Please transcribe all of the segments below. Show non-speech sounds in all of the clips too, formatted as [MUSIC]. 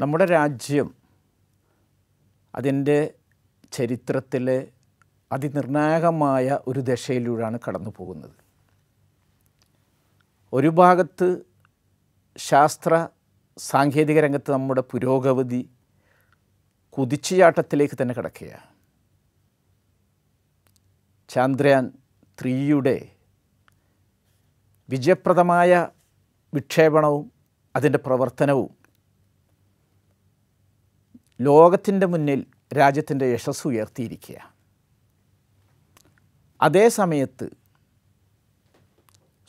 നമ്മുടെ രാജ്യം അതിന്റെ ചരിത്രത്തിലെ അതിനിർണായകമായ ഒരു ദശയിലൂടെയാണ് കടന്നു പോകുന്നത്. ഒരു ഭാഗത്ത് ശാസ്ത്ര സാങ്കേതിക രംഗത്ത് നമ്മുടെ പുരോഗതി കുതിച്ചുചാട്ടത്തിലേക്ക് തന്നെ കിടക്കുകയാണ്. ചാന്ദ്രയാൻ ത്രീയുടെ വിജയപ്രദമായ വിക്ഷേപണവും അതിന്റെ പ്രവർത്തനവും ലോകത്തിന്റെ മുന്നിൽ രാജ്യത്തിന്റെ യശസ് ഉയർത്തിയിരിക്കുക അതേ സമയത്ത്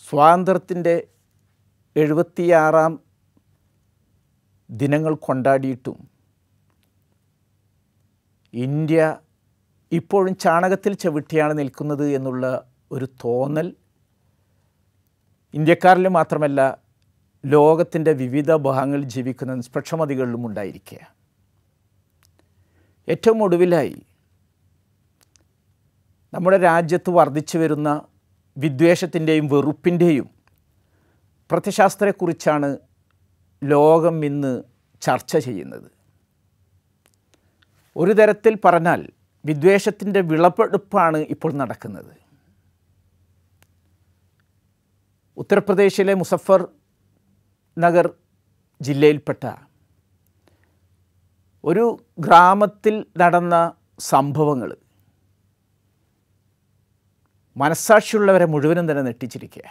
സ്വാതന്ത്ര്യത്തിന്റെ എഴുപത്തിയാറാം ദിനങ്ങൾ കൊണ്ടാടിയിട്ടും ഇന്ത്യ ഇപ്പോഴും ചാണകത്തിൽ ചവിട്ടിയാണ് നിൽക്കുന്നത് എന്നുള്ള ഒരു തോന്നൽ ഇന്ത്യക്കാരിൽ മാത്രമല്ല ലോകത്തിന്റെ വിവിധ ഭാഗങ്ങളിൽ ജീവിക്കുന്ന നിഷ്പക്ഷമതികളിലും ഉണ്ടായിരിക്കുക ഏറ്റവും ഒടുവിലായി നമ്മുടെ രാജ്യത്ത് വർദ്ധിച്ചു വരുന്ന വിദ്വേഷത്തിന്റെയും വെറുപ്പിന്റെയും പ്രത്യശാസ്ത്രത്തെക്കുറിച്ചാണ് ലോകം ഇന്ന് ചർച്ച ചെയ്യുന്നത്. ഒരു തരത്തിൽ പറഞ്ഞാൽ വിദ്വേഷത്തിന്റെ വിളപ്പെടുപ്പാണ് ഇപ്പോൾ നടക്കുന്നത്. ഉത്തർപ്രദേശിലെ മുസഫർ നഗർ ജില്ലയിൽപ്പെട്ട ഒരു ഗ്രാമത്തിൽ നടന്ന സംഭവങ്ങൾ മനസ്സാക്ഷിയുള്ളവരെ മുഴുവനും തന്നെ നെട്ടിച്ചിരിക്കുക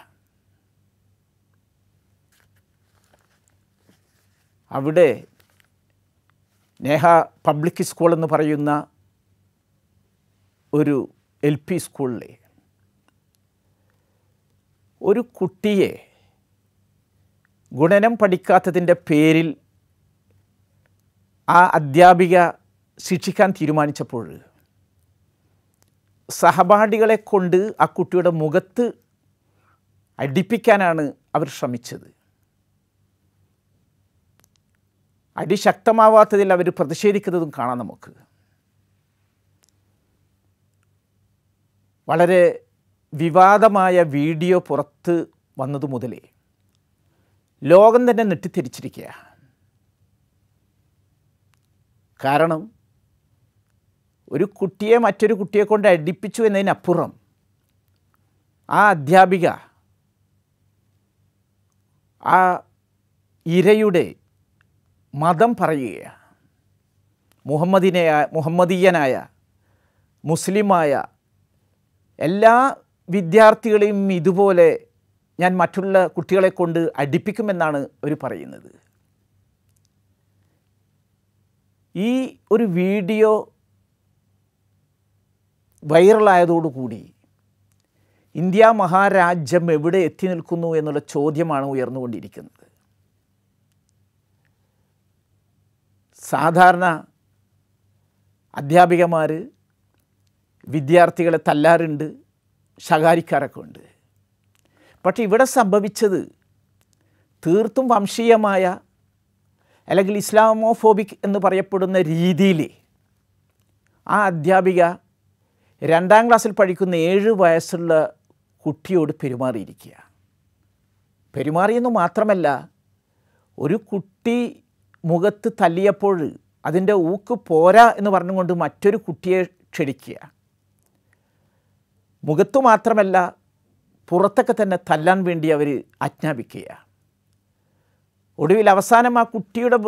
അവിടെ നേഹ പബ്ലിക് സ്കൂൾ എന്ന് പറയുന്ന ഒരു എൽ പി സ്കൂളിലെ ഒരു കുട്ടിയെ ഗുണനം പഠിക്കാത്തതിന്റെ പേരിൽ ആ അധ്യാപിക ശിക്ഷിക്കാൻ തീരുമാനിച്ചപ്പോൾ സഹപാഠികളെ കൊണ്ട് ആ കുട്ടിയുടെ മുഖത്ത് അടിപ്പിക്കാനാണ് അവർ ശ്രമിച്ചത്. അടി ശക്തമാവാത്തതിൽ അവർ പ്രതിഷേധിക്കുന്നതും കാണാം നമുക്ക്. വളരെ വിവാദമായ വീഡിയോ പുറത്ത് വന്നതു മുതലേ ലോകം തന്നെ നെട്ടിത്തിരിച്ചിരിക്കുക കാരണം ഒരു കുട്ടിയെ മറ്റൊരു കുട്ടിയെ കൊണ്ട് അടിപ്പിച്ചു എന്നതിനപ്പുറം ആ അധ്യാപിക ആ ഇരയുടെ മതം പറയുകയാണ്. മുഹമ്മദിനെ മുഹമ്മദീയനായ മുസ്ലിമായ എല്ലാ വിദ്യാർത്ഥികളെയും ഇതുപോലെ ഞാൻ മറ്റുള്ള കുട്ടികളെ കൊണ്ട് അടിപ്പിക്കുമെന്നാണ് അവർ പറയുന്നത്. ഈ ഒരു വീഡിയോ വൈറലായതോടുകൂടി ഇന്ത്യ മഹാരാജ്യം എവിടെ എത്തി നിൽക്കുന്നു എന്നുള്ള ചോദ്യമാണ് ഉയർന്നുകൊണ്ടിരിക്കുന്നത്. സാധാരണ അധ്യാപികമാർ വിദ്യാർത്ഥികളെ തല്ലാറുണ്ട് ശകാരിക്കാരൊക്കെ ഉണ്ട് പക്ഷേ ഇവിടെ സംഭവിച്ചത് തീർത്തും വംശീയമായ അല്ലെങ്കിൽ ഇസ്ലാമോഫോബിക് എന്ന് പറയപ്പെടുന്ന രീതിയിൽ ആ അധ്യാപിക രണ്ടാം ക്ലാസ്സിൽ പഠിക്കുന്ന ഏഴ് വയസ്സുള്ള കുട്ടിയോട് പെരുമാറിയിരിക്കുക. പെരുമാറിയെന്ന് മാത്രമല്ല ഒരു കുട്ടി മുഖത്ത് തല്ലിയപ്പോൾ അതിന്റെ ഊക്ക് പോരാ എന്ന് പറഞ്ഞുകൊണ്ട് മറ്റൊരു കുട്ടിയെ ക്ഷണിക്കുക. മുഖത്തു മാത്രമല്ല പുറത്തൊക്കെ തന്നെ തല്ലാൻ വേണ്ടി അവർ ആജ്ഞാപിക്കുക. ഒടുവിൽ അവസാനം ആ കുട്ടിയുടെ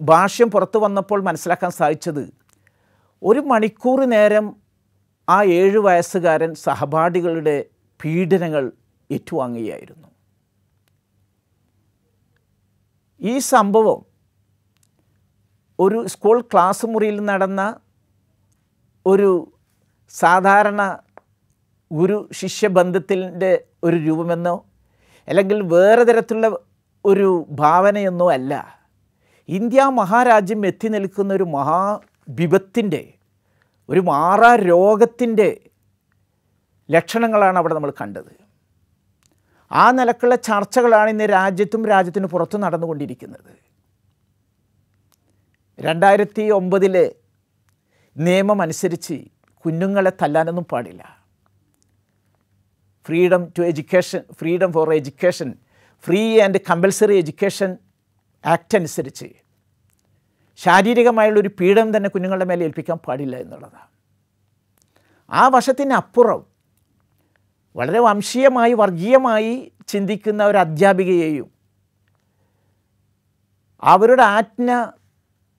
ഭാഷ്യം പുറത്തു വന്നപ്പോൾ മനസ്സിലാക്കാൻ സാധിച്ചത് ഒരു മണിക്കൂർ നേരം ആ ഏഴ് വയസ്സുകാരൻ സഹപാഠികളുടെ പീഡനങ്ങൾ ഏറ്റുവാങ്ങുകയായിരുന്നു. ഈ സംഭവം ഒരു സ്കൂൾ ക്ലാസ് മുറിയിൽ നടന്ന ഒരു സാധാരണ ഗുരു ശിഷ്യബന്ധത്തിന്റെ ഒരു രൂപമെന്നോ അല്ലെങ്കിൽ വേറെ തരത്തിലുള്ള ഒരു ഭാവനയൊന്നും അല്ല. ഇന്ത്യ മഹാരാജ്യം എത്തി നിൽക്കുന്ന ഒരു മഹാവിപത്തിന്റെ ഒരു മാറാ രോഗത്തിന്റെ ലക്ഷണങ്ങളാണ് അവിടെ നമ്മൾ കണ്ടത്. ആ നിലക്കുള്ള ചർച്ചകളാണ് ഇന്ന് രാജ്യത്തും രാജ്യത്തിന് പുറത്തും നടന്നുകൊണ്ടിരിക്കുന്നത്. രണ്ടായിരത്തി ഒമ്പതിലെ നിയമം അനുസരിച്ച് കുഞ്ഞുങ്ങളെ തല്ലാനൊന്നും പാടില്ല. Freedom to education freedom for education free and compulsory education act അനുസരിച്ച് ശാരീരികമായുള്ളൊരു പീഡനം തന്നെ കുഞ്ഞുങ്ങളുടെ മേലെ ഏൽപ്പിക്കാൻ പാടില്ല എന്നുള്ളതാണ്. ആ വശത്തിനപ്പുറം വളരെ വംശീയമായി വർഗീയമായി ചിന്തിക്കുന്ന ഒരു അധ്യാപികയെയും അവരുടെ ആജ്ഞ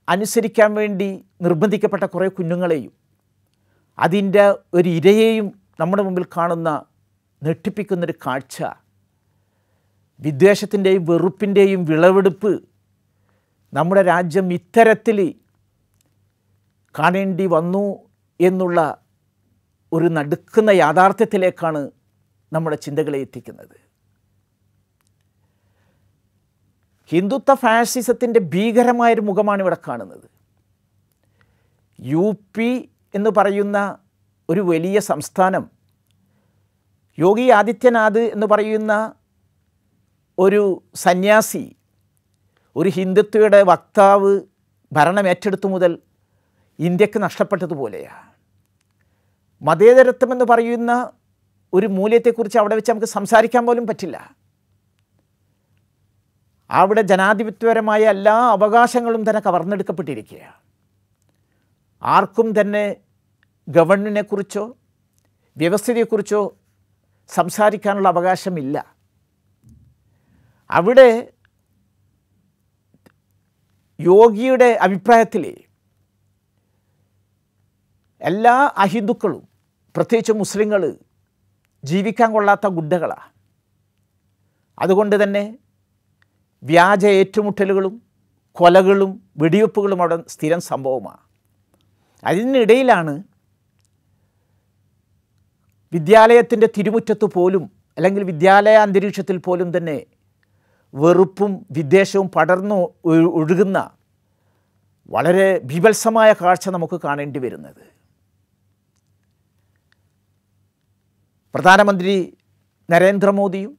അനുസരിക്കാൻ വേണ്ടി നിർബന്ധിക്കപ്പെട്ട കുറേ കുഞ്ഞുങ്ങളെയും അതിന്റെ ഒരു ഇരയെയും നമ്മുടെ മുമ്പിൽ കാണുന്ന ഞെട്ടിപ്പിക്കുന്നൊരു കാഴ്ച വിദ്വേഷത്തിന്റെയും വെറുപ്പിന്റെയും വിളവെടുപ്പ് നമ്മുടെ രാജ്യം ഇത്തരത്തിൽ കാണേണ്ടി വന്നു എന്നുള്ള ഒരു നടുക്കുന്ന യാഥാർത്ഥ്യത്തിലേക്കാണ് നമ്മുടെ ചിന്തകളെ എത്തിക്കുന്നത്. ഹിന്ദുത്വ ഫാഷിസത്തിന്റെ ഭീകരമായൊരു മുഖമാണ് ഇവിടെ കാണുന്നത്. യു പി എന്ന് പറയുന്ന ഒരു വലിയ സംസ്ഥാനം യോഗി ആദിത്യനാഥ് എന്ന് പറയുന്ന ഒരു സന്യാസി ഒരു ഹിന്ദുത്വയുടെ വക്താവ് ഭരണം ഏറ്റെടുത്തു മുതൽ ഇന്ത്യയ്ക്ക് നഷ്ടപ്പെട്ടതുപോലെയാണ്. മതേതരത്വം എന്ന് പറയുന്ന ഒരു മൂല്യത്തെക്കുറിച്ച് അവിടെ വെച്ച് നമുക്ക് സംസാരിക്കാൻ പോലും പറ്റില്ല. അവിടെ ജനാധിപത്യപരമായ എല്ലാ അവകാശങ്ങളും തന്നെ കവർന്നെടുക്കപ്പെട്ടിരിക്കുകയാണ്. ആർക്കും തന്നെ ഗവൺമെന്റിനെക്കുറിച്ചോ വ്യവസ്ഥിതിയെക്കുറിച്ചോ സംസാരിക്കാനുള്ള അവകാശമില്ല. അവിടെ യോഗിയുടെ അഭിപ്രായത്തിൽ എല്ലാ അഹിന്ദുക്കളും പ്രത്യേകിച്ച് മുസ്ലിങ്ങൾ ജീവിക്കാൻ കൊള്ളാത്ത ഗുഡകളാണ് അതുകൊണ്ട് തന്നെ വ്യാജ ഏറ്റുമുട്ടലുകളും കൊലകളും വെടിവെപ്പുകളും അവിടെ സ്ഥിരം സംഭവമാണ് അതിനിടയിലാണ് വിദ്യാലയത്തിന്റെ തിരുമുറ്റത്ത് പോലും അല്ലെങ്കിൽ വിദ്യാലയ അന്തരീക്ഷത്തിൽ പോലും തന്നെ വെറുപ്പും വിദ്വേഷവും പടർന്നു ഒഴു- ഒഴുകുന്ന വളരെ ബീഭത്സമായ കാഴ്ച നമുക്ക് കാണേണ്ടി വരുന്നത്. പ്രധാനമന്ത്രി നരേന്ദ്രമോദിയും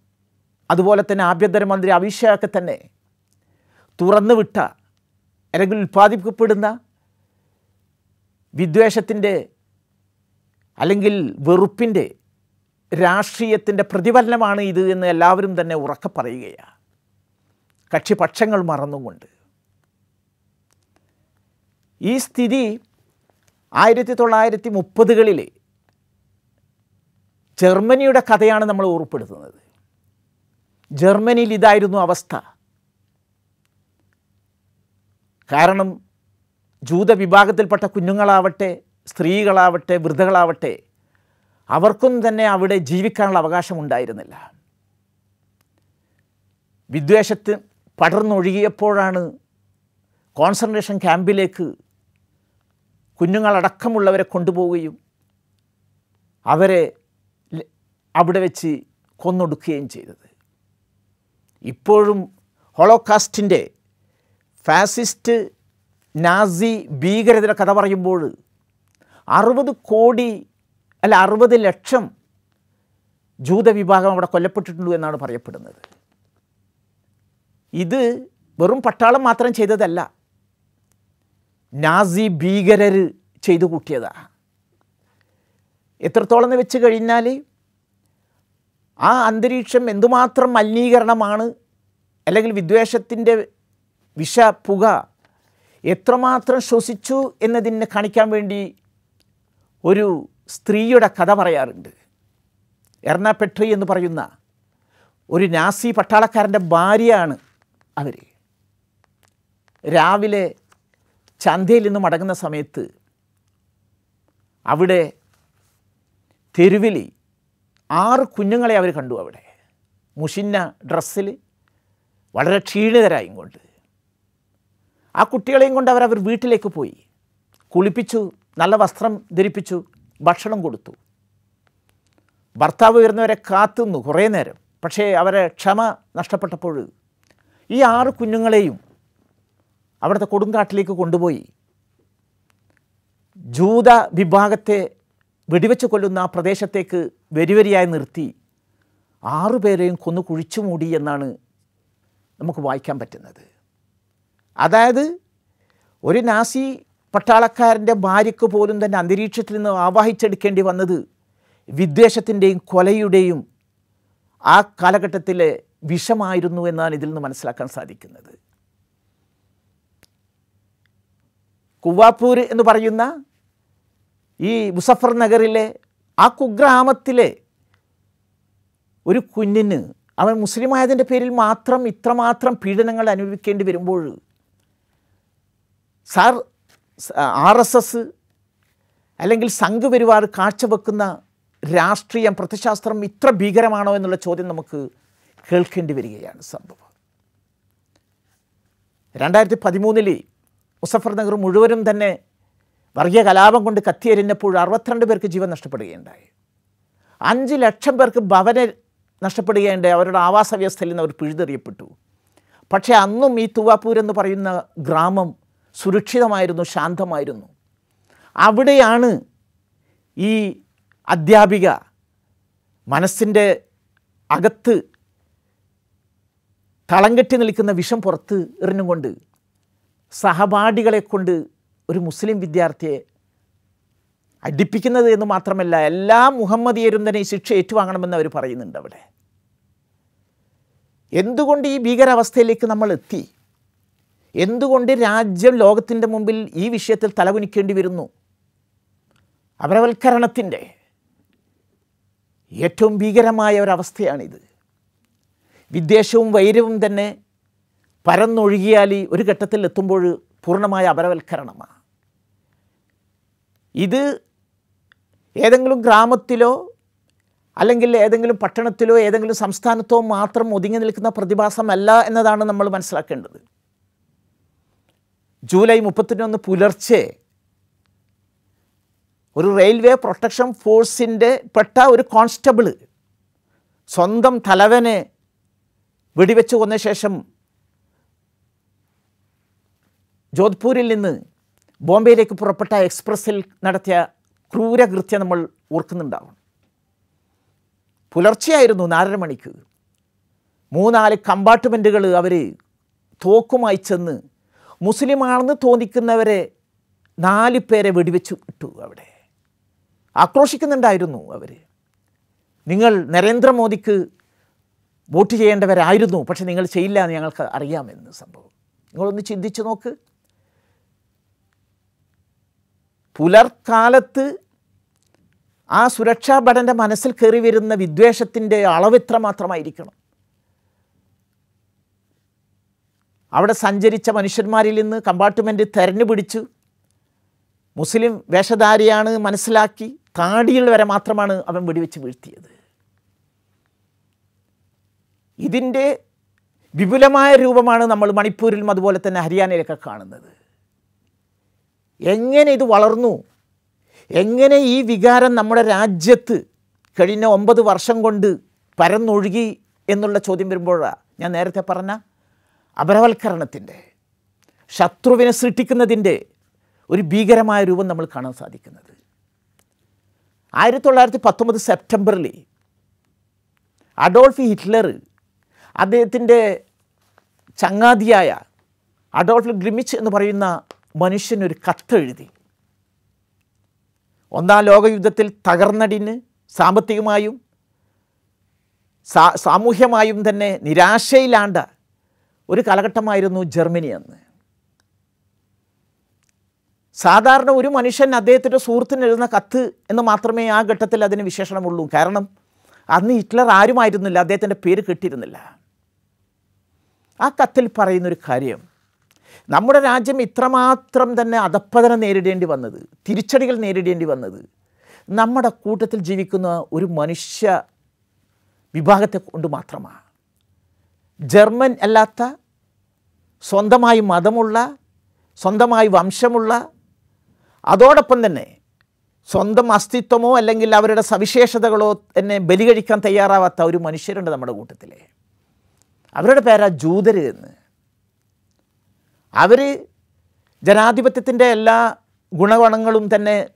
അതുപോലെ തന്നെ ആഭ്യന്തരമന്ത്രി അമിത്ഷായൊക്കെ തന്നെ തുറന്നു വിട്ട അല്ലെങ്കിൽ ഉൽപ്പാദിപ്പിക്കപ്പെടുന്ന വിദ്വേഷത്തിന്റെ അല്ലെങ്കിൽ വെറുപ്പിന്റെ രാഷ്ട്രീയത്തിന്റെ പ്രതിഫലനമാണ് ഇത് എന്ന് എല്ലാവരും തന്നെ ഉറക്കെ പറയുകയാണ്. കക്ഷിപക്ഷങ്ങൾ മറന്നുകൊണ്ട്. ഈ സ്ഥിതി ആയിരത്തി തൊള്ളായിരത്തി മുപ്പതുകളിൽ ജർമ്മനിയുടെ കഥയാണ് നമ്മൾ ഓർപ്പെടുത്തുന്നത് ജർമ്മനിയിൽ ഇതായിരുന്നു അവസ്ഥ. കാരണം ജൂത വിഭാഗത്തിൽപ്പെട്ട കുഞ്ഞുങ്ങളാവട്ടെ സ്ത്രീകളാവട്ടെ വൃദ്ധകളാവട്ടെ അവർക്കും തന്നെ അവിടെ ജീവിക്കാനുള്ള അവകാശം ഉണ്ടായിരുന്നില്ല. വിദ്വേഷത്ത് പടർന്നൊഴുകിയപ്പോഴാണ് കോൺസെൻട്രേഷൻ ക്യാമ്പിലേക്ക് കുഞ്ഞുങ്ങളടക്കമുള്ളവരെ കൊണ്ടുപോവുകയും അവരെ അവിടെ വെച്ച് കൊന്നൊടുക്കുകയും ചെയ്തത്. ഇപ്പോഴും ഹോളോകാസ്റ്റിന്റെ ഫാസിസ്റ്റ് നാസി ഭീകരതയുടെ കഥ പറയുമ്പോൾ അറുപത് കോടി അല്ല അറുപത് ലക്ഷം ജൂതവിഭാഗം അവിടെ കൊല്ലപ്പെട്ടിട്ടുണ്ട് എന്നാണ് പറയപ്പെടുന്നത്. ഇത് വെറും പട്ടാളം മാത്രം ചെയ്തതല്ല. നാസി ഭീകരർ ചെയ്തു കൂട്ടിയതാണ് എത്രത്തോളം വെച്ച് കഴിഞ്ഞാൽ ആ അന്തരീക്ഷം എന്തുമാത്രം മലിനീകരണമാണ് അല്ലെങ്കിൽ വിദ്വേഷത്തിന്റെ വിഷ പുക എത്രമാത്രം ശ്വസിച്ചു എന്നതിനെ കാണിക്കാൻ വേണ്ടി ഒരു സ്ത്രീയുടെ കഥ പറയാറുണ്ട്. എർണാപെട്രി എന്ന് പറയുന്ന ഒരു നാസി പട്ടാളക്കാരന്റെ ഭാര്യയാണ് അവർ രാവിലെ ചന്തയിൽ നിന്ന് മടങ്ങുന്ന സമയത്ത് അവിടെ തെരുവിൽ ആറ് കുഞ്ഞുങ്ങളെ അവർ കണ്ടു അവിടെ. മുഷിന്ന ഡ്രസ്സിൽ വളരെ ക്ഷീണിതരായും കൊണ്ട്. ആ കുട്ടികളെയും കൊണ്ട് അവർ അവർ വീട്ടിലേക്ക് പോയി. കുളിപ്പിച്ചു നല്ല വസ്ത്രം ധരിപ്പിച്ചു ഭക്ഷണം കൊടുത്തു. ഭർത്താവ് വരുന്നവരെ കാത്തുന്നു കുറേ നേരം. പക്ഷേ അവരെ ക്ഷമ നഷ്ടപ്പെട്ടപ്പോൾ ഈ ആറ് കുഞ്ഞുങ്ങളെയും അവിടുത്തെ കൊടുങ്കാട്ടിലേക്ക് കൊണ്ടുപോയി. ജൂത വിഭാഗത്തെ വെടിവെച്ച് കൊല്ലുന്ന ആ പ്രദേശത്തേക്ക് വരിവരിയായി നിർത്തി. ആറുപേരെയും കൊന്നു കുഴിച്ചു മൂടി എന്നാണ് നമുക്ക് വായിക്കാൻ പറ്റുന്നത്. അതായത് ഒരു നാസി പട്ടാളക്കാരന്റെ ഭാര്യയ്ക്ക് പോലും തന്നെ അന്തരീക്ഷത്തിൽ നിന്ന് ആവാഹിച്ചെടുക്കേണ്ടി വന്നത് വിദ്വേഷത്തിന്റെയും കൊലയുടെയും ആ കാലഘട്ടത്തിലെ വിഷമായിരുന്നു എന്നാണ് ഇതിൽ നിന്ന് മനസ്സിലാക്കാൻ സാധിക്കുന്നത്. കുവാപ്പൂർ എന്ന് പറയുന്ന ഈ മുസഫർ നഗറിലെ ആ കുഗ്രാമത്തിലെ ഒരു കുഞ്ഞിന് അവൻ മുസ്ലിമായതിന്റെ പേരിൽ മാത്രം ഇത്രമാത്രം പീഡനങ്ങൾ അനുഭവിക്കേണ്ടി വരുമ്പോൾ സാർ ആർ എസ് എസ് അല്ലെങ്കിൽ സംഘപരിവാർ കാഴ്ചവെക്കുന്ന രാഷ്ട്രീയം പ്രതിശാസ്ത്രം ഇത്ര ഭീകരമാണോ എന്നുള്ള ചോദ്യം നമുക്ക് കേൾക്കേണ്ടി വരികയാണ് സംഭവം. രണ്ടായിരത്തി പതിമൂന്നിൽ മുസഫർ നഗർ മുഴുവനും തന്നെ വർഗീയ കലാപം കൊണ്ട് കത്തിയെരിഞ്ഞപ്പോൾ അറുപത്തിരണ്ട് പേർക്ക് ജീവൻ നഷ്ടപ്പെടുകയുണ്ടായി. അഞ്ച് ലക്ഷം പേർക്ക് ഭവന നഷ്ടപ്പെടുകയുണ്ടായി. അവരുടെ ആവാസ വ്യവസ്ഥയിൽ നിന്ന് അവർ പിഴുതെറിയപ്പെട്ടു. പക്ഷേ അന്നും ഈ തുവാപ്പൂരെന്ന് പറയുന്ന ഗ്രാമം സുരക്ഷിതമായിരുന്നു ശാന്തമായിരുന്നു. അവിടെയാണ് ഈ അധ്യാപിക മനസ്സിന്റെ അകത്ത് തളം കെട്ടി നിൽക്കുന്ന വിഷം പുറത്ത് എറിഞ്ഞുകൊണ്ട് സഹപാഠികളെ കൊണ്ട് ഒരു മുസ്ലിം വിദ്യാർത്ഥിയെ അടിപ്പിക്കുന്നത് എന്ന് മാത്രമല്ല എല്ലാ മുഹമ്മദിയരും തന്നെ ശിക്ഷ ഏറ്റുവാങ്ങണമെന്ന് അവർ പറയുന്നുണ്ട് അവിടെ. എന്തുകൊണ്ട് ഈ ഭീകരാവസ്ഥയിലേക്ക് നമ്മൾ എത്തി? എന്തുകൊണ്ട് രാജ്യം ലോകത്തിന്റെ മുമ്പിൽ ഈ വിഷയത്തിൽ തലകുനിക്കേണ്ടി വരുന്നു? അപരവൽക്കരണത്തിന്റെ ഏറ്റവും ഭീകരമായ ഒരവസ്ഥയാണിത്. വിദ്വേഷവും വൈരവും തന്നെ പരന്നൊഴുകിയാൽ ഒരു ഘട്ടത്തിൽ എത്തുമ്പോൾ പൂർണമായ അപരവൽക്കരണമാണ് ഇത് ഏതെങ്കിലും ഗ്രാമത്തിലോ അല്ലെങ്കിൽ ഏതെങ്കിലും പട്ടണത്തിലോ ഏതെങ്കിലും സംസ്ഥാനത്തോ മാത്രം ഒതുങ്ങി നിൽക്കുന്ന പ്രതിഭാസമല്ല എന്നതാണ് നമ്മൾ മനസ്സിലാക്കേണ്ടത്. ജൂലൈ മുപ്പത്തിനൊന്ന് പുലർച്ചെ ഒരു റെയിൽവേ പ്രൊട്ടക്ഷൻ ഫോഴ്സിന്റെ പെട്ട ഒരു കോൺസ്റ്റബിൾ സ്വന്തം തലവനെ വെടിവെച്ച് കൊന്ന ശേഷം ജോധ്പൂരിൽ നിന്ന് ബോംബെയിലേക്ക് പുറപ്പെട്ട എക്സ്പ്രസ്സിൽ നടത്തിയ ക്രൂരകൃത്യം നമ്മൾ ഓർക്കുന്നുണ്ടാവും. പുലർച്ചെയായിരുന്നു നാലര മണിക്ക്. മൂന്നാൽ കമ്പാർട്ട്മെന്റുകൾ അവർ തോക്കുമായി ചെന്ന് മുസ്ലിമാണെന്ന് തോന്നിക്കുന്നവരെ നാല് പേരെ വെടിവെച്ച് ഇട്ടു അവിടെ. ആക്രോശിക്കുന്നുണ്ടായിരുന്നു അവർ. നിങ്ങൾ നരേന്ദ്രമോദിക്ക് വോട്ട് ചെയ്യേണ്ടവരായിരുന്നു. പക്ഷെ നിങ്ങൾ ചെയ്യില്ല എന്ന് ഞങ്ങൾക്ക് അറിയാമെന്ന് സംഭവം. നിങ്ങളൊന്ന് ചിന്തിച്ചു നോക്ക്. പുലർക്കാലത്ത് ആ സുരക്ഷാ ഭടന്റെ മനസ്സിൽ കയറി വരുന്ന വിദ്വേഷത്തിന്റെ അളവ് ഇത്ര മാത്രമായിരിക്കണം അവിടെ സഞ്ചരിച്ച മനുഷ്യന്മാരിൽ നിന്ന് കമ്പാർട്ട്മെന്റ് തെരഞ്ഞു പിടിച്ചു. മുസ്ലിം വേഷധാരിയാണ് മനസ്സിലാക്കി താടിയിൽ വരെ മാത്രമാണ് അവൻ വെടിവെച്ച് വീഴ്ത്തിയത്. ഇതിന്റെ വിപുലമായ രൂപമാണ് നമ്മൾ മണിപ്പൂരിലും അതുപോലെ തന്നെ ഹരിയാനയിലൊക്കെ കാണുന്നത്. എങ്ങനെ ഇത് വളർന്നു? എങ്ങനെ ഈ വികാരം നമ്മുടെ രാജ്യത്ത് കഴിഞ്ഞ ഒമ്പത് വർഷം കൊണ്ട് പരന്നൊഴുകി എന്നുള്ള ചോദ്യം വരുമ്പോഴാണ് ഞാൻ നേരത്തെ പറഞ്ഞ അപരവൽക്കരണത്തിന്റെ ശത്രുവിനെ സൃഷ്ടിക്കുന്നതിന്റെ ഒരു ഭീകരമായ രൂപം നമ്മൾ കാണാൻ സാധിക്കുന്നത്. ആയിരത്തി തൊള്ളായിരത്തി പത്തൊമ്പത് സെപ്റ്റംബറിൽ അഡോൾഫ് ഹിറ്റ്ലർ അദ്ദേഹത്തിന്റെ ചങ്ങാതിയായ അഡോൾഫ് ഗ്രിമിച്ച് എന്ന് പറയുന്ന മനുഷ്യനൊരു കത്തെഴുതി ഒന്നാം ലോകയുദ്ധത്തിൽ തകർന്നടിന് സാമ്പത്തികമായും സാ സാമൂഹ്യമായും തന്നെ നിരാശയിലാണ്ട ഒരു കാലഘട്ടമായിരുന്നു ജർമ്മനി അന്ന്. സാധാരണ ഒരു മനുഷ്യൻ അദ്ദേഹത്തിന്റെ സുഹൃത്തിന് എഴുതുന്ന കത്ത് എന്ന് മാത്രമേ ആ ഘട്ടത്തിൽ അതിന് വിശേഷണമുള്ളൂ. കാരണം അന്ന് ഹിറ്റ്ലർ ആരുമായിരുന്നില്ല അദ്ദേഹത്തിന്റെ പേര് കിട്ടിയിരുന്നില്ല ആ കത്തിൽ പറയുന്നൊരു കാര്യം. നമ്മുടെ രാജ്യം ഇത്രമാത്രം തന്നെ അധപ്പതനം നേരിടേണ്ടി വന്നത് തിരിച്ചടികൾ നേരിടേണ്ടി വന്നത്. നമ്മുടെ കൂട്ടത്തിൽ ജീവിക്കുന്ന ഒരു മനുഷ്യ വിഭാഗത്തെ കൊണ്ട് മാത്രമാണ് ജർമ്മൻ അല്ലാത്ത സ്വന്തമായി മതമുള്ള സ്വന്തമായി വംശമുള്ള അതോടൊപ്പം തന്നെ സ്വന്തം അസ്തിത്വമോ അല്ലെങ്കിൽ അവരുടെ സവിശേഷതകളോ തന്നെ ബലികഴിക്കാൻ തയ്യാറാവാത്ത ഒരു മനുഷ്യരുണ്ട് നമ്മുടെ കൂട്ടത്തിൽ അവരുടെ പേരാ ജൂതര് എന്ന്. അവർ ജനാധിപത്യത്തിന്റെ എല്ലാ ഗുണഗണങ്ങളും തന്നെ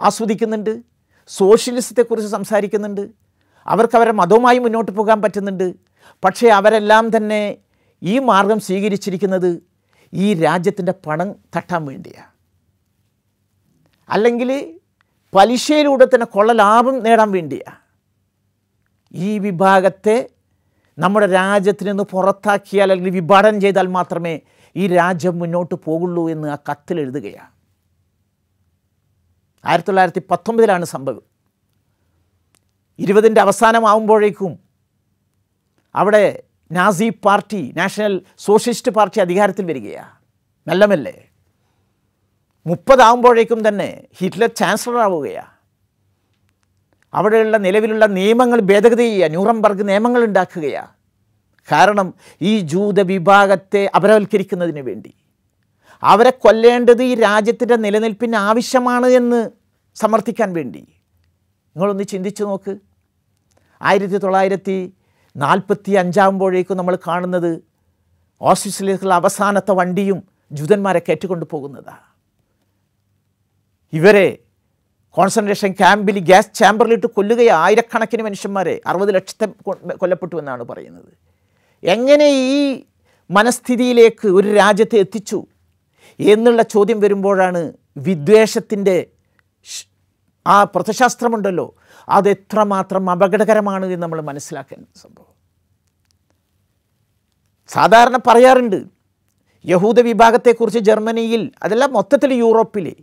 ആസ്വദിക്കുന്നുണ്ട് സോഷ്യലിസത്തെക്കുറിച്ച് സംസാരിക്കുന്നുണ്ട് അവർക്ക് മതവുമായി മുന്നോട്ട് പോകാൻ പറ്റുന്നുണ്ട്. പക്ഷേ അവരെല്ലാം തന്നെ ഈ മാർഗം സ്വീകരിച്ചിരിക്കുന്നത് ഈ രാജ്യത്തിന്റെ പണം തട്ടാൻ വേണ്ടിയാണ് അല്ലെങ്കിൽ പലിശയിലൂടെ തന്നെ കൊള്ള ലാഭം നേടാൻ വേണ്ടിയാണ് ഈ വിഭാഗത്തെ നമ്മുടെ രാജ്യത്തിൽ നിന്ന് പുറത്താക്കിയാൽ അല്ലെങ്കിൽ വിഭാടനം ചെയ്താൽ മാത്രമേ ഈ രാജ്യം മുന്നോട്ട് പോകുള്ളൂ എന്ന് ആ കത്തിൽ എഴുതുകയാണ്. ആയിരത്തി തൊള്ളായിരത്തി പത്തൊമ്പതിലാണ് സംഭവം. ഇരുപതിന്റെ അവസാനമാവുമ്പോഴേക്കും അവിടെ Nazi party national socialist party അധികാരത്തിൽ വരികയാണ്. മെല്ലെ മെല്ലെ. മുപ്പതാവുമ്പോഴേക്കും തന്നെ ഹിറ്റ്ലർ ചാൻസലർ ആവുകയാണ് അവിടെയുള്ള നിലവിലുള്ള നിയമങ്ങൾ ഭേദഗതി ചെയ്യുക. ന്യൂറംബർഗ് നിയമങ്ങൾ ഉണ്ടാക്കുകയാണ് കാരണം ഈ ജൂത വിഭാഗത്തെ അപരവൽക്കരിക്കുന്നതിന് വേണ്ടി. അവരെ കൊല്ലേണ്ടത് ഈ രാജ്യത്തിന്റെ നിലനിൽപ്പിന് ആവശ്യമാണ് എന്ന് സമർത്ഥിക്കാൻ വേണ്ടി. നിങ്ങളൊന്ന് ചിന്തിച്ചു നോക്ക്. ആയിരത്തി തൊള്ളായിരത്തി നാൽപ്പത്തി അഞ്ചാകുമ്പോഴേക്കും നമ്മൾ കാണുന്നത് ഓസ്ട്രേലിയയിലേക്കുള്ള അവസാനത്തെ വണ്ടിയും ജൂതന്മാരെ കയറ്റിക്കൊണ്ട് പോകുന്നതാണ് ഇവരെ കോൺസെൻട്രേഷൻ ക്യാമ്പിൽ ഗ്യാസ് ചാമ്പറിലിട്ട് കൊല്ലുകയെ ആയിരക്കണക്കിന് മനുഷ്യന്മാരെ അറുപത് ലക്ഷത്തെ കൊല്ലപ്പെട്ടു എന്നാണ് പറയുന്നത്. എങ്ങനെ ഈ മനസ്ഥിതിയിലേക്ക് ഒരു രാജ്യത്തെ എത്തിച്ചു എന്നുള്ള ചോദ്യം വരുമ്പോഴാണ് വിദ്വേഷത്തിന്റെ ആ പ്രത്യശാസ്ത്രമുണ്ടല്ലോ അത് എത്രമാത്രം അപകടകരമാണ് എന്ന് നമ്മൾ മനസ്സിലാക്കേണ്ട സംഭവം. സാധാരണ പറയാറുണ്ട് യഹൂദ വിഭാഗത്തെക്കുറിച്ച് ജർമ്മനിയിൽ അതെല്ലാം മൊത്തത്തിൽ യൂറോപ്പിൽ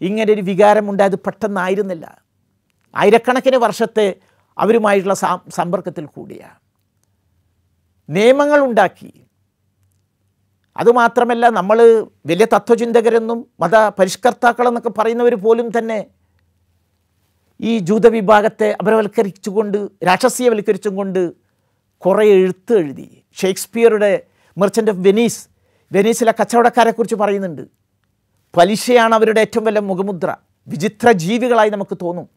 ഇങ്ങനെ ഒരു വികാരമുണ്ടായത് പെട്ടെന്നായിരുന്നില്ല. ആയിരക്കണക്കിന് വർഷത്തെ അവരുമായിട്ടുള്ള സമ്പർക്കത്തിൽ കൂടിയാണ്. നിയമങ്ങൾ ഉണ്ടാക്കി അതുമാത്രമല്ല നമ്മൾ വലിയ തത്വചിന്തകരെന്നും മത പരിഷ്കർത്താക്കളെന്നൊക്കെ പറയുന്നവർ പോലും തന്നെ ഈ ജൂതവിഭാഗത്തെ അപരവൽക്കരിച്ചുകൊണ്ട് രാക്ഷസീയവൽക്കരിച്ചും കൊണ്ട് കുറേ എഴുത്ത് എഴുതി. ഷേക്സ്പിയറുടെ മെർച്ചന്റ് ഓഫ് വെനീസ് വെനീസിലെ കച്ചവടക്കാരെക്കുറിച്ച് പറയുന്നുണ്ട്. പലിശയാണ് അവരുടെ ഏറ്റവും വലിയ മുഖമുദ്ര. വിചിത്ര ജീവികളായി നമുക്ക് തോന്നും.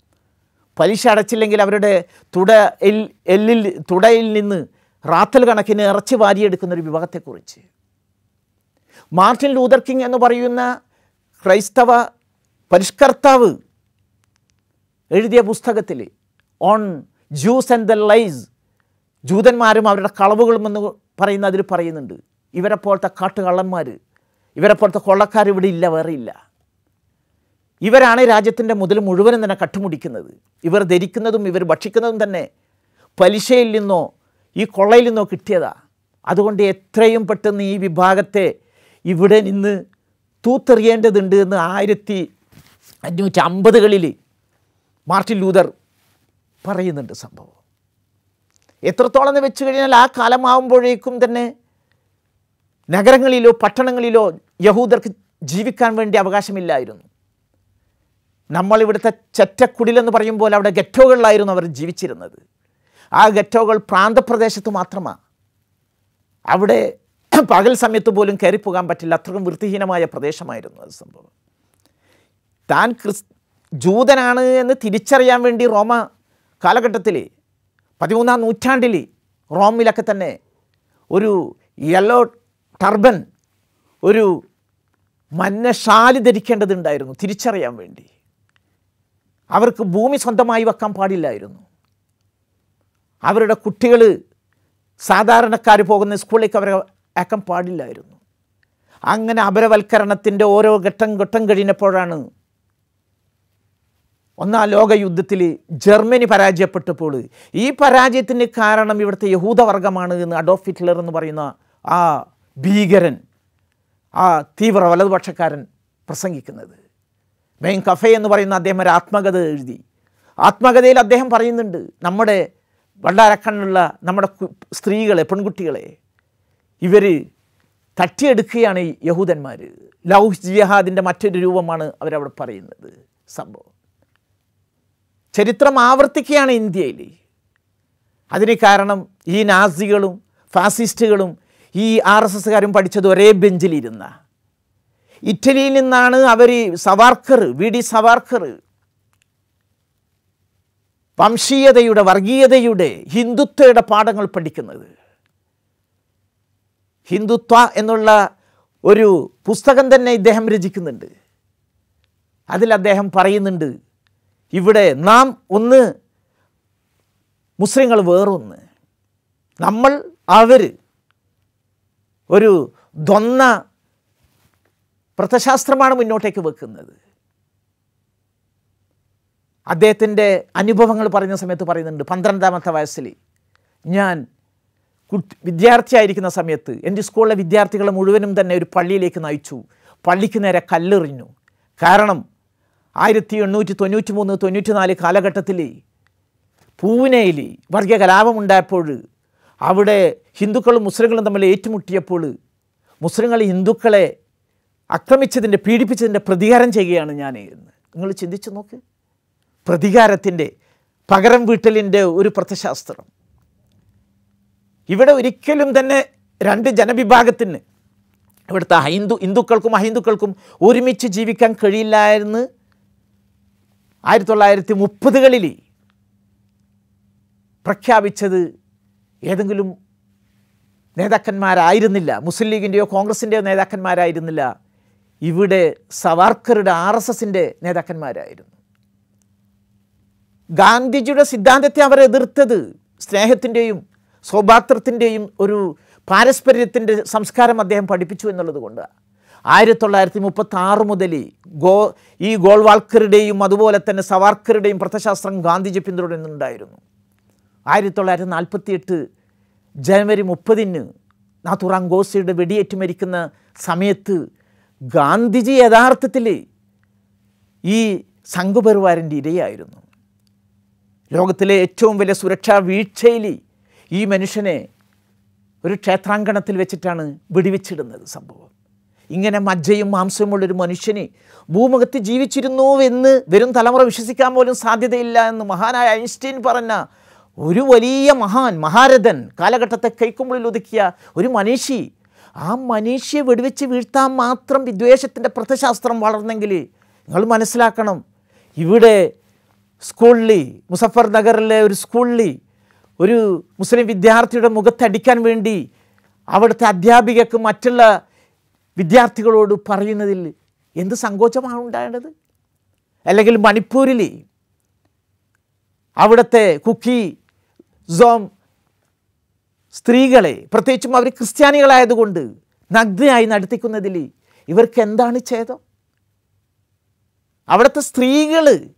പലിശ അടച്ചില്ലെങ്കിൽ അവരുടെ തുട എൽ എല്ലിൽ തുടയിൽ നിന്ന് റാത്തൽ കണക്കിന് ഇറച്ചി വാരിയെടുക്കുന്ന ഒരു വിഭാഗത്തെക്കുറിച്ച്. മാർട്ടിൻ ലൂതർ കിങ് എന്ന് പറയുന്ന ക്രൈസ്തവ പരിഷ്കർത്താവ് എഴുതിയ പുസ്തകത്തിൽ on Jews and the lies ജൂതന്മാരും അവരുടെ കളവുകളും എന്ന് പറയുന്ന അതിൽ പറയുന്നുണ്ട്. ഇവരെ പോലത്തെ കാട്ടുകള്ളന്മാർ ഇവരെ പോലത്തെ കൊള്ളക്കാർ ഇവിടെ ഇല്ല വേറെ ഇല്ല. ഇവരാണ് രാജ്യത്തിന്റെ മുതൽ മുഴുവനും തന്നെ കട്ടുമുടിക്കുന്നത്. ഇവർ ധരിക്കുന്നതും ഇവർ ഭക്ഷിക്കുന്നതും തന്നെ പലിശയിൽ നിന്നോ ഈ കൊള്ളയിൽ നിന്നോ കിട്ടിയതാ. അതുകൊണ്ട് എത്രയും പെട്ടെന്ന് ഈ വിഭാഗത്തെ ഇവിടെ നിന്ന് തൂത്തെറിയേണ്ടതുണ്ട് എന്ന് ആയിരത്തി അഞ്ഞൂറ്റി അമ്പതുകളിൽ മാർട്ടിൻ ലൂതർ പറയുന്നുണ്ട് സംഭവം. എത്രത്തോളം എന്ന് വെച്ച് കഴിഞ്ഞാൽ ആ കാലമാകുമ്പോഴേക്കും തന്നെ നഗരങ്ങളിലോ പട്ടണങ്ങളിലോ യഹൂദർക്ക് ജീവിക്കാൻ വേണ്ടി അവകാശമില്ലായിരുന്നു. നമ്മൾ ഇവിടുത്തെ ചെറ്റക്കുടിലെന്ന് പറയുമ്പോൾ അവിടെ ഗെറ്റോകളിലായിരുന്നു അവർ ജീവിച്ചിരുന്നത്. ആ ഗെറ്റോകൾ പ്രാന്തപ്രദേശത്ത് മാത്രമാണ് അവിടെ [CLEARS THROAT] പകൽ സമയത്ത് പോലും കയറിപ്പോകാൻ പറ്റില്ല. അത്രയും വൃത്തിഹീനമായ പ്രദേശമായിരുന്നു അത് സംഭവം. താൻ ക്രിസ് ജൂതനാണ് എന്ന് തിരിച്ചറിയാൻ വേണ്ടി റോമ കാലഘട്ടത്തിൽ പതിമൂന്നാം നൂറ്റാണ്ടിൽ റോമിലൊക്കെ തന്നെ ഒരു യെല്ലോ ടർബൻ ഒരു മഞ്ഞശാലി ധരിക്കേണ്ടതുണ്ടായിരുന്നു തിരിച്ചറിയാൻ വേണ്ടി. അവർക്ക് ഭൂമി സ്വന്തമായി വെക്കാൻ പാടില്ലായിരുന്നു. അവരുടെ കുട്ടികൾ സാധാരണക്കാർ പോകുന്ന സ്കൂളിലേക്ക് അവരെ അയക്കാൻ പാടില്ലായിരുന്നു. അങ്ങനെ അപരവൽക്കരണത്തിന്റെ ഓരോ ഘട്ടം ഘട്ടം കഴിഞ്ഞപ്പോഴാണ് ഒന്നാം ലോകയുദ്ധത്തിൽ ജർമ്മനി പരാജയപ്പെട്ടപ്പോൾ ഈ പരാജയത്തിന് കാരണം ഇവിടുത്തെ യഹൂദവർഗമാണ് എന്ന് അഡോഫ് ഹിറ്റ്ലർ എന്ന് പറയുന്ന ആ ഭീകരൻ ആ തീവ്ര വലതുപക്ഷക്കാരൻ പ്രസംഗിക്കുന്നത്. മെയിൻ കഫേ എന്ന് പറയുന്ന അദ്ദേഹം ഒരു ആത്മകഥ എഴുതി. ആത്മകഥയിൽ അദ്ദേഹം പറയുന്നുണ്ട് നമ്മുടെ വള്ളാരക്കണ്ണുള്ള നമ്മുടെ സ്ത്രീകളെ പെൺകുട്ടികളെ ഇവർ തട്ടിയെടുക്കുകയാണ് ഈ യഹൂദന്മാർ ലൗഹ് ജിഹാദിന്റെ മറ്റൊരു രൂപമാണ് അവരവിടെ പറയുന്നത്. സംഭവം. ചരിത്രം ആവർത്തിക്കുകയാണ് ഇന്ത്യയിൽ അതിന് കാരണം ഈ നാസികളും ഫാസിസ്റ്റുകളും ഈ ആർ എസ് എസ്സുകാരും പഠിച്ചത് ഒരേ ബെഞ്ചിലിരുന്ന. ഇറ്റലിയിൽ നിന്നാണ് അവർ സവാർക്കർ വി ഡി സവാർക്കർ. വംശീയതയുടെ വർഗീയതയുടെ ഹിന്ദുത്വയുടെ പാഠങ്ങൾ പഠിക്കുന്നത്. ഹിന്ദുത്വ എന്നുള്ള ഒരു പുസ്തകം തന്നെ ഇദ്ദേഹം രചിക്കുന്നുണ്ട്. അതിൽ അദ്ദേഹം പറയുന്നുണ്ട് ഇവിടെ നാം ഒന്ന് മുസ്ലിങ്ങൾ വേറൊന്ന്. നമ്മൾ അവർ ഒരു ദ്വന്ന പ്രത്യശാസ്ത്രമാണ് മുന്നോട്ടേക്ക് വെക്കുന്നത്. അദ്ദേഹത്തിന്റെ അനുഭവങ്ങൾ പറയുന്ന സമയത്ത് പറയുന്നുണ്ട് പന്ത്രണ്ടാമത്തെ വയസ്സിൽ ഞാൻ വിദ്യാർത്ഥിയായിരിക്കുന്ന സമയത്ത് എന്റെ സ്കൂളിലെ വിദ്യാർത്ഥികളെ മുഴുവനും തന്നെ ഒരു പള്ളിയിലേക്ക് നയിച്ചു. പള്ളിക്ക് നേരെ കല്ലെറിഞ്ഞു. കാരണം ആയിരത്തി എണ്ണൂറ്റി തൊണ്ണൂറ്റി മൂന്ന് തൊണ്ണൂറ്റി നാല് കാലഘട്ടത്തിൽ പൂനെയിൽ വർഗീയ കലാപമുണ്ടായപ്പോൾ അവിടെ ഹിന്ദുക്കളും മുസ്ലിങ്ങളും തമ്മിൽ ഏറ്റുമുട്ടിയപ്പോൾ മുസ്ലിങ്ങൾ ഹിന്ദുക്കളെ ആക്രമിച്ചതിന്റെ പീഡിപ്പിച്ചതിന്റെ പ്രതികാരം ചെയ്യുകയാണ് ഞാൻ എന്ന്. നിങ്ങൾ ചിന്തിച്ചു നോക്ക്. പ്രതികാരത്തിന്റെ പകരം വീട്ടലിന്റെ ഒരു പ്രത്യശാസ്ത്രം. ഇവിടെ ഒരിക്കലും തന്നെ രണ്ട് ജനവിഭാഗത്തിന് ഇവിടുത്തെ ഹൈന്ദു ഹിന്ദുക്കൾക്കും അഹിന്ദുക്കൾക്കും ഒരുമിച്ച് ജീവിക്കാൻ കഴിയില്ല എന്ന് ആയിരത്തി തൊള്ളായിരത്തി മുപ്പതുകളിൽ പ്രഖ്യാപിച്ചത് ഏതെങ്കിലും നേതാക്കന്മാരായിരുന്നില്ല. മുസ്ലിം ലീഗിന്റെയോ കോൺഗ്രസിന്റെയോ നേതാക്കന്മാരായിരുന്നില്ല. ഇവിടെ സവാർക്കറുടെ ആർ എസ് എസിന്റെ നേതാക്കന്മാരായിരുന്നു. ഗാന്ധിജിയുടെ സിദ്ധാന്തത്തെ അവർ എതിർത്തത് സ്നേഹത്തിന്റെയും സൗഭാത്രത്തിന്റെയും ഒരു പാരസ്പര്യത്തിന്റെ സംസ്കാരം അദ്ദേഹം പഠിപ്പിച്ചു എന്നുള്ളത് കൊണ്ട് ആയിരത്തി തൊള്ളായിരത്തി മുപ്പത്തി ആറ് മുതൽ ഗോ ഈ ഗോൾവാൾക്കറുടെയും അതുപോലെ തന്നെ സവാർക്കറുടെയും പ്രത്യശാസ്ത്രം ഗാന്ധിജി പിന്തുടരുന്നുണ്ടായിരുന്നു. ആയിരത്തി തൊള്ളായിരത്തി നാൽപ്പത്തി എട്ട് ജനുവരി മുപ്പതിന് നാഥുറാം ഗോസിയുടെ വെടിയേറ്റ് മരിക്കുന്ന സമയത്ത് ഗാന്ധിജി യഥാർത്ഥത്തിൽ ഈ സംഘപരിവാരന്റെ ഇരയായിരുന്നു. ലോകത്തിലെ ഏറ്റവും വലിയ സുരക്ഷാ വീഴ്ചയിൽ ഈ മനുഷ്യനെ ഒരു ക്ഷേത്രാങ്കണത്തിൽ വെച്ചിട്ടാണ് വെടിവെച്ചിടുന്നത് സംഭവം. ഇങ്ങനെ മജ്ജയും മാംസവുമുള്ളൊരു മനുഷ്യന് ഭൂമുഖത്ത് ജീവിച്ചിരുന്നുവെന്ന് വരും തലമുറ വിശ്വസിക്കാൻ പോലും സാധ്യതയില്ല എന്ന് മഹാനായ ഐൻസ്റ്റീൻ പറഞ്ഞ ഒരു വലിയ മഹാൻ മഹാരഥൻ കാലഘട്ടത്തെ കൈക്കുമ്പിളിൽ ഒതുക്കിയ ഒരു മനീഷി ആ മനീഷിയെ വെടിവെച്ച് വീഴ്ത്താൻ മാത്രം വിദ്വേഷത്തിന്റെ പ്രത്യശാസ്ത്രം വളർന്നെങ്കിൽ നിങ്ങൾ മനസ്സിലാക്കണം ഇവിടെ സ്കൂളിൽ മുസഫർ നഗറിലെ ഒരു സ്കൂളിൽ ഒരു മുസ്ലിം വിദ്യാർത്ഥിയുടെ മുഖത്തടിക്കാൻ വേണ്ടി അവിടുത്തെ അധ്യാപികക്ക് മറ്റുള്ള വിദ്യാർത്ഥികളോട് പറയുന്നതിൽ എന്ത് സങ്കോചമാണ് ഉണ്ടായത് അല്ലെങ്കിൽ മണിപ്പൂരിൽ അവിടുത്തെ കുക്കി സോം സ്ത്രീകളെ പ്രത്യേകിച്ചും അവർ ക്രിസ്ത്യാനികളായതുകൊണ്ട് നഗ്നയായി നടത്തിക്കുന്നതിൽ ഇവർക്ക് എന്താണ് ഛേദം? അവിടുത്തെ സ്ത്രീകൾ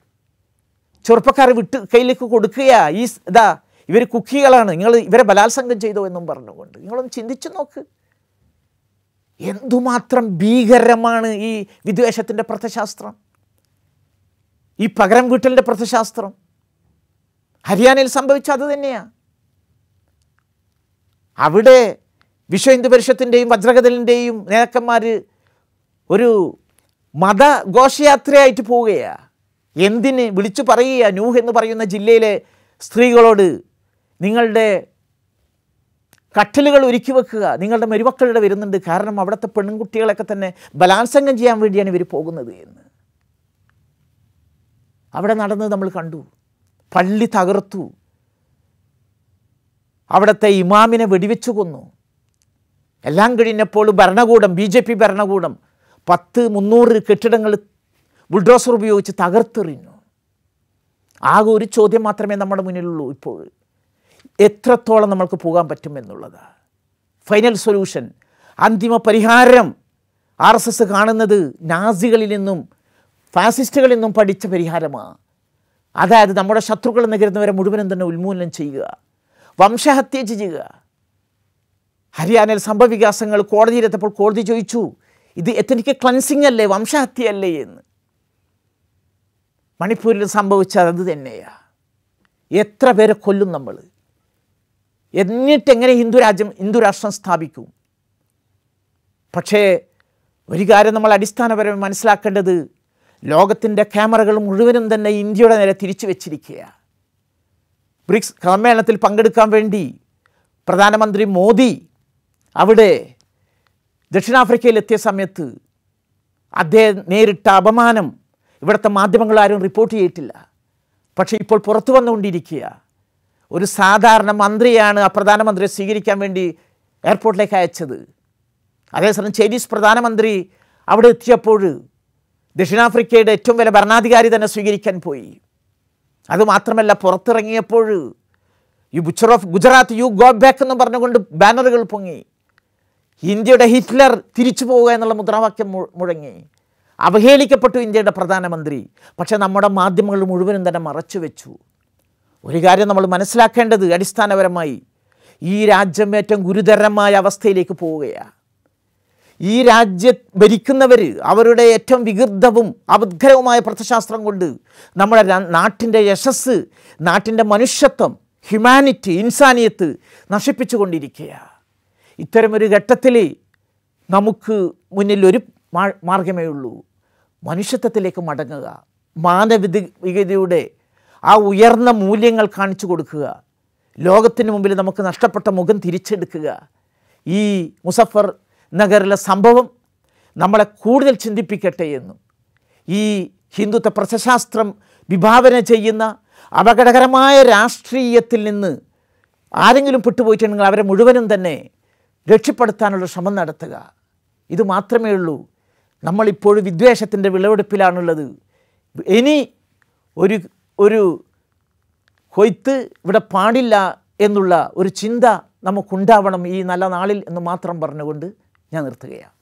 ചെറുപ്പക്കാരെ വിട്ട് കയ്യിലേക്ക് കൊടുക്കുകയാ. ഈ ഇതാ ഇവർ കുക്കികളാണ്. നിങ്ങൾ ഇവരെ ബലാത്സംഗം ചെയ്തോ എന്നും പറഞ്ഞുകൊണ്ട്. നിങ്ങളൊന്ന് ചിന്തിച്ചു നോക്ക്. എന്തുമാത്രം ഭീകരമാണ് ഈ വിദ്വേഷത്തിന്റെ പ്രത്യശാസ്ത്രം ഈ പകരം വീട്ടലിന്റെ പ്രത്യശാസ്ത്രം ഹരിയാനയിൽ സംഭവിച്ച അത് തന്നെയാണ് അവിടെ വിശ്വ ഹിന്ദു പരിഷത്തിന്റെയും വജ്രകദലിന്റെയും നേതാക്കന്മാർ ഒരു മത ഘോഷയാത്രയായിട്ട് പോവുകയാണ് എന്തിന് വിളിച്ചു പറയുക ന്യൂഹ് എന്ന് പറയുന്ന ജില്ലയിലെ സ്ത്രീകളോട് നിങ്ങളുടെ കട്ടിലുകൾ ഒരുക്കി വെക്കുക നിങ്ങളുടെ മരുമക്കളുടെ വരുന്നുണ്ട് കാരണം അവിടുത്തെ പെൺകുട്ടികളൊക്കെ തന്നെ ബലാത്സംഗം ചെയ്യാൻ വേണ്ടിയാണ് ഇവർ പോകുന്നത് എന്ന്. അവിടെ നടന്നത് നമ്മൾ കണ്ടു. പള്ളി തകർത്തു. അവിടുത്തെ ഇമാമിനെ വെടിവെച്ചു കൊന്നു. എല്ലാം കഴിഞ്ഞപ്പോൾ ഭരണകൂടം ബി ജെ പി ഭരണകൂടം പത്ത് മുന്നൂറ് കെട്ടിടങ്ങൾ ബുൾഡോസർ ഉപയോഗിച്ച് തകർത്തെറിഞ്ഞു. ആകെ ഒരു ചോദ്യം മാത്രമേ നമ്മുടെ മുന്നിലുള്ളൂ ഇപ്പോൾ. എത്രത്തോളം നമ്മൾക്ക് പോകാൻ പറ്റുമെന്നുള്ളത് ഫൈനൽ സൊല്യൂഷൻ. അന്തിമ പരിഹാരം. ആർ എസ് എസ് കാണുന്നത് നാസികളിൽ നിന്നും ഫാസിസ്റ്റുകളിൽ നിന്നും പഠിച്ച പരിഹാരമാണ് അതായത് നമ്മുടെ ശത്രുക്കൾ എന്ന് കരുതുന്നവരെ മുഴുവനും തന്നെ ഉന്മൂലനം ചെയ്യുക. വംശഹത്യ ചെയ്യുക. ഹരിയാനയിൽ സംഭവവികാസങ്ങൾ കോടതിയിലെത്തപ്പോൾ കോടതി ചോദിച്ചു ഇത് എത്തനിക്ക് ക്ലൻസിങ് അല്ലേ? വംശഹത്യ അല്ലേ എന്ന്. മണിപ്പൂരിൽ സംഭവിച്ചത് അത് തന്നെയാണ് എത്ര പേരെ കൊല്ലും നമ്മൾ? എന്നിട്ട് എങ്ങനെ ഹിന്ദു രാജ്യം ഹിന്ദു രാഷ്ട്രം സ്ഥാപിക്കും? പക്ഷേ ഒരു കാര്യം നമ്മൾ അടിസ്ഥാനപരമായി മനസ്സിലാക്കേണ്ടത് ലോകത്തിന്റെ ക്യാമറകൾ മുഴുവനും തന്നെ ഇന്ത്യയുടെ നേരെ തിരിച്ചു വെച്ചിരിക്കുകയാണ്. ബ്രിക്സ് സമ്മേളനത്തിൽ പങ്കെടുക്കാൻ വേണ്ടി പ്രധാനമന്ത്രി മോദി അവിടെ ദക്ഷിണാഫ്രിക്കയിലെത്തിയ സമയത്ത് അദ്ദേഹം നേരിട്ട അപമാനം ഇവിടുത്തെ മാധ്യമങ്ങൾ ആരും റിപ്പോർട്ട് ചെയ്തിട്ടില്ല. പക്ഷേ ഇപ്പോൾ പുറത്തു വന്നുകൊണ്ടിരിക്കുക ഒരു സാധാരണ മന്ത്രിയാണ് ആ പ്രധാനമന്ത്രിയെ സ്വീകരിക്കാൻ വേണ്ടി എയർപോർട്ടിലേക്ക് അയച്ചത്. അതേസമയം ചൈനീസ് പ്രധാനമന്ത്രി അവിടെ എത്തിയപ്പോൾ ദക്ഷിണാഫ്രിക്കയുടെ ഏറ്റവും വലിയ ഭരണാധികാരി തന്നെ സ്വീകരിക്കാൻ പോയി. അതുമാത്രമല്ല പുറത്തിറങ്ങിയപ്പോൾ you butcher of Gujarat you go back എന്ന് പറഞ്ഞുകൊണ്ട് ബാനറുകൾ പൊങ്ങി. ഇന്ത്യയുടെ ഹിറ്റ്ലർ തിരിച്ചു പോവുക എന്നുള്ള മുദ്രാവാക്യം മുഴങ്ങി. അവഹേളിക്കപ്പെട്ടു ഇന്ത്യയുടെ പ്രധാനമന്ത്രി. പക്ഷേ നമ്മുടെ മാധ്യമങ്ങൾ മുഴുവനും തന്നെ മറച്ചു വെച്ചു. ഒരു കാര്യം നമ്മൾ മനസ്സിലാക്കേണ്ടത് അടിസ്ഥാനപരമായി ഈ രാജ്യം ഏറ്റവും ഗുരുതരമായ അവസ്ഥയിലേക്ക് പോവുകയാണ്. ഈ രാജ്യ ഭരിക്കുന്നവർ അവരുടെ ഏറ്റവും വികൃതവും അബദ്ധരവുമായ പ്രത്യശാസ്ത്രം കൊണ്ട് നമ്മുടെ നാട്ടിന്റെ യശസ് നാട്ടിന്റെ മനുഷ്യത്വം ഹ്യൂമാനിറ്റി ഇൻസാനിയത്ത് നശിപ്പിച്ചു കൊണ്ടിരിക്കുകയാണ് ഇത്തരമൊരു ഘട്ടത്തിൽ നമുക്ക് മുന്നിൽ ഒരു മാർഗമേ ഉള്ളൂ. മനുഷ്യത്വത്തിലേക്ക് മടങ്ങുക. മാനവികതയുടെ ആ ഉയർന്ന മൂല്യങ്ങൾ കാണിച്ചു കൊടുക്കുക. ലോകത്തിന് മുമ്പിൽ നമുക്ക് നഷ്ടപ്പെട്ട മുഖം തിരിച്ചെടുക്കുക. ഈ മുസഫർ നഗറിലെ സംഭവം നമ്മളെ കൂടുതൽ ചിന്തിപ്പിക്കട്ടെ എന്നും. ഈ ഹിന്ദുത്വ പ്രസശാസ്ത്രം വിഭാവന ചെയ്യുന്ന അപകടകരമായ രാഷ്ട്രീയത്തിൽ നിന്ന് ആരെങ്കിലും പെട്ടുപോയിട്ടുണ്ടെങ്കിൽ അവരെ മുഴുവനും തന്നെ രക്ഷപ്പെടുത്താനുള്ള ശ്രമം നടത്തുക. ഇത് മാത്രമേ ഉള്ളൂ. നമ്മളിപ്പോഴും വിദ്വേഷത്തിന്റെ വിളവെടുപ്പിലാണുള്ളത്. ഇനി ഒരു ഒരു കൊയ്ത്ത് ഇവിടെ പാടില്ല എന്നുള്ള ഒരു ചിന്ത നമുക്കുണ്ടാവണം ഈ നല്ല നാളിൽ എന്ന് മാത്രം പറഞ്ഞുകൊണ്ട് ഞാൻ നിർത്തുകയാണ്.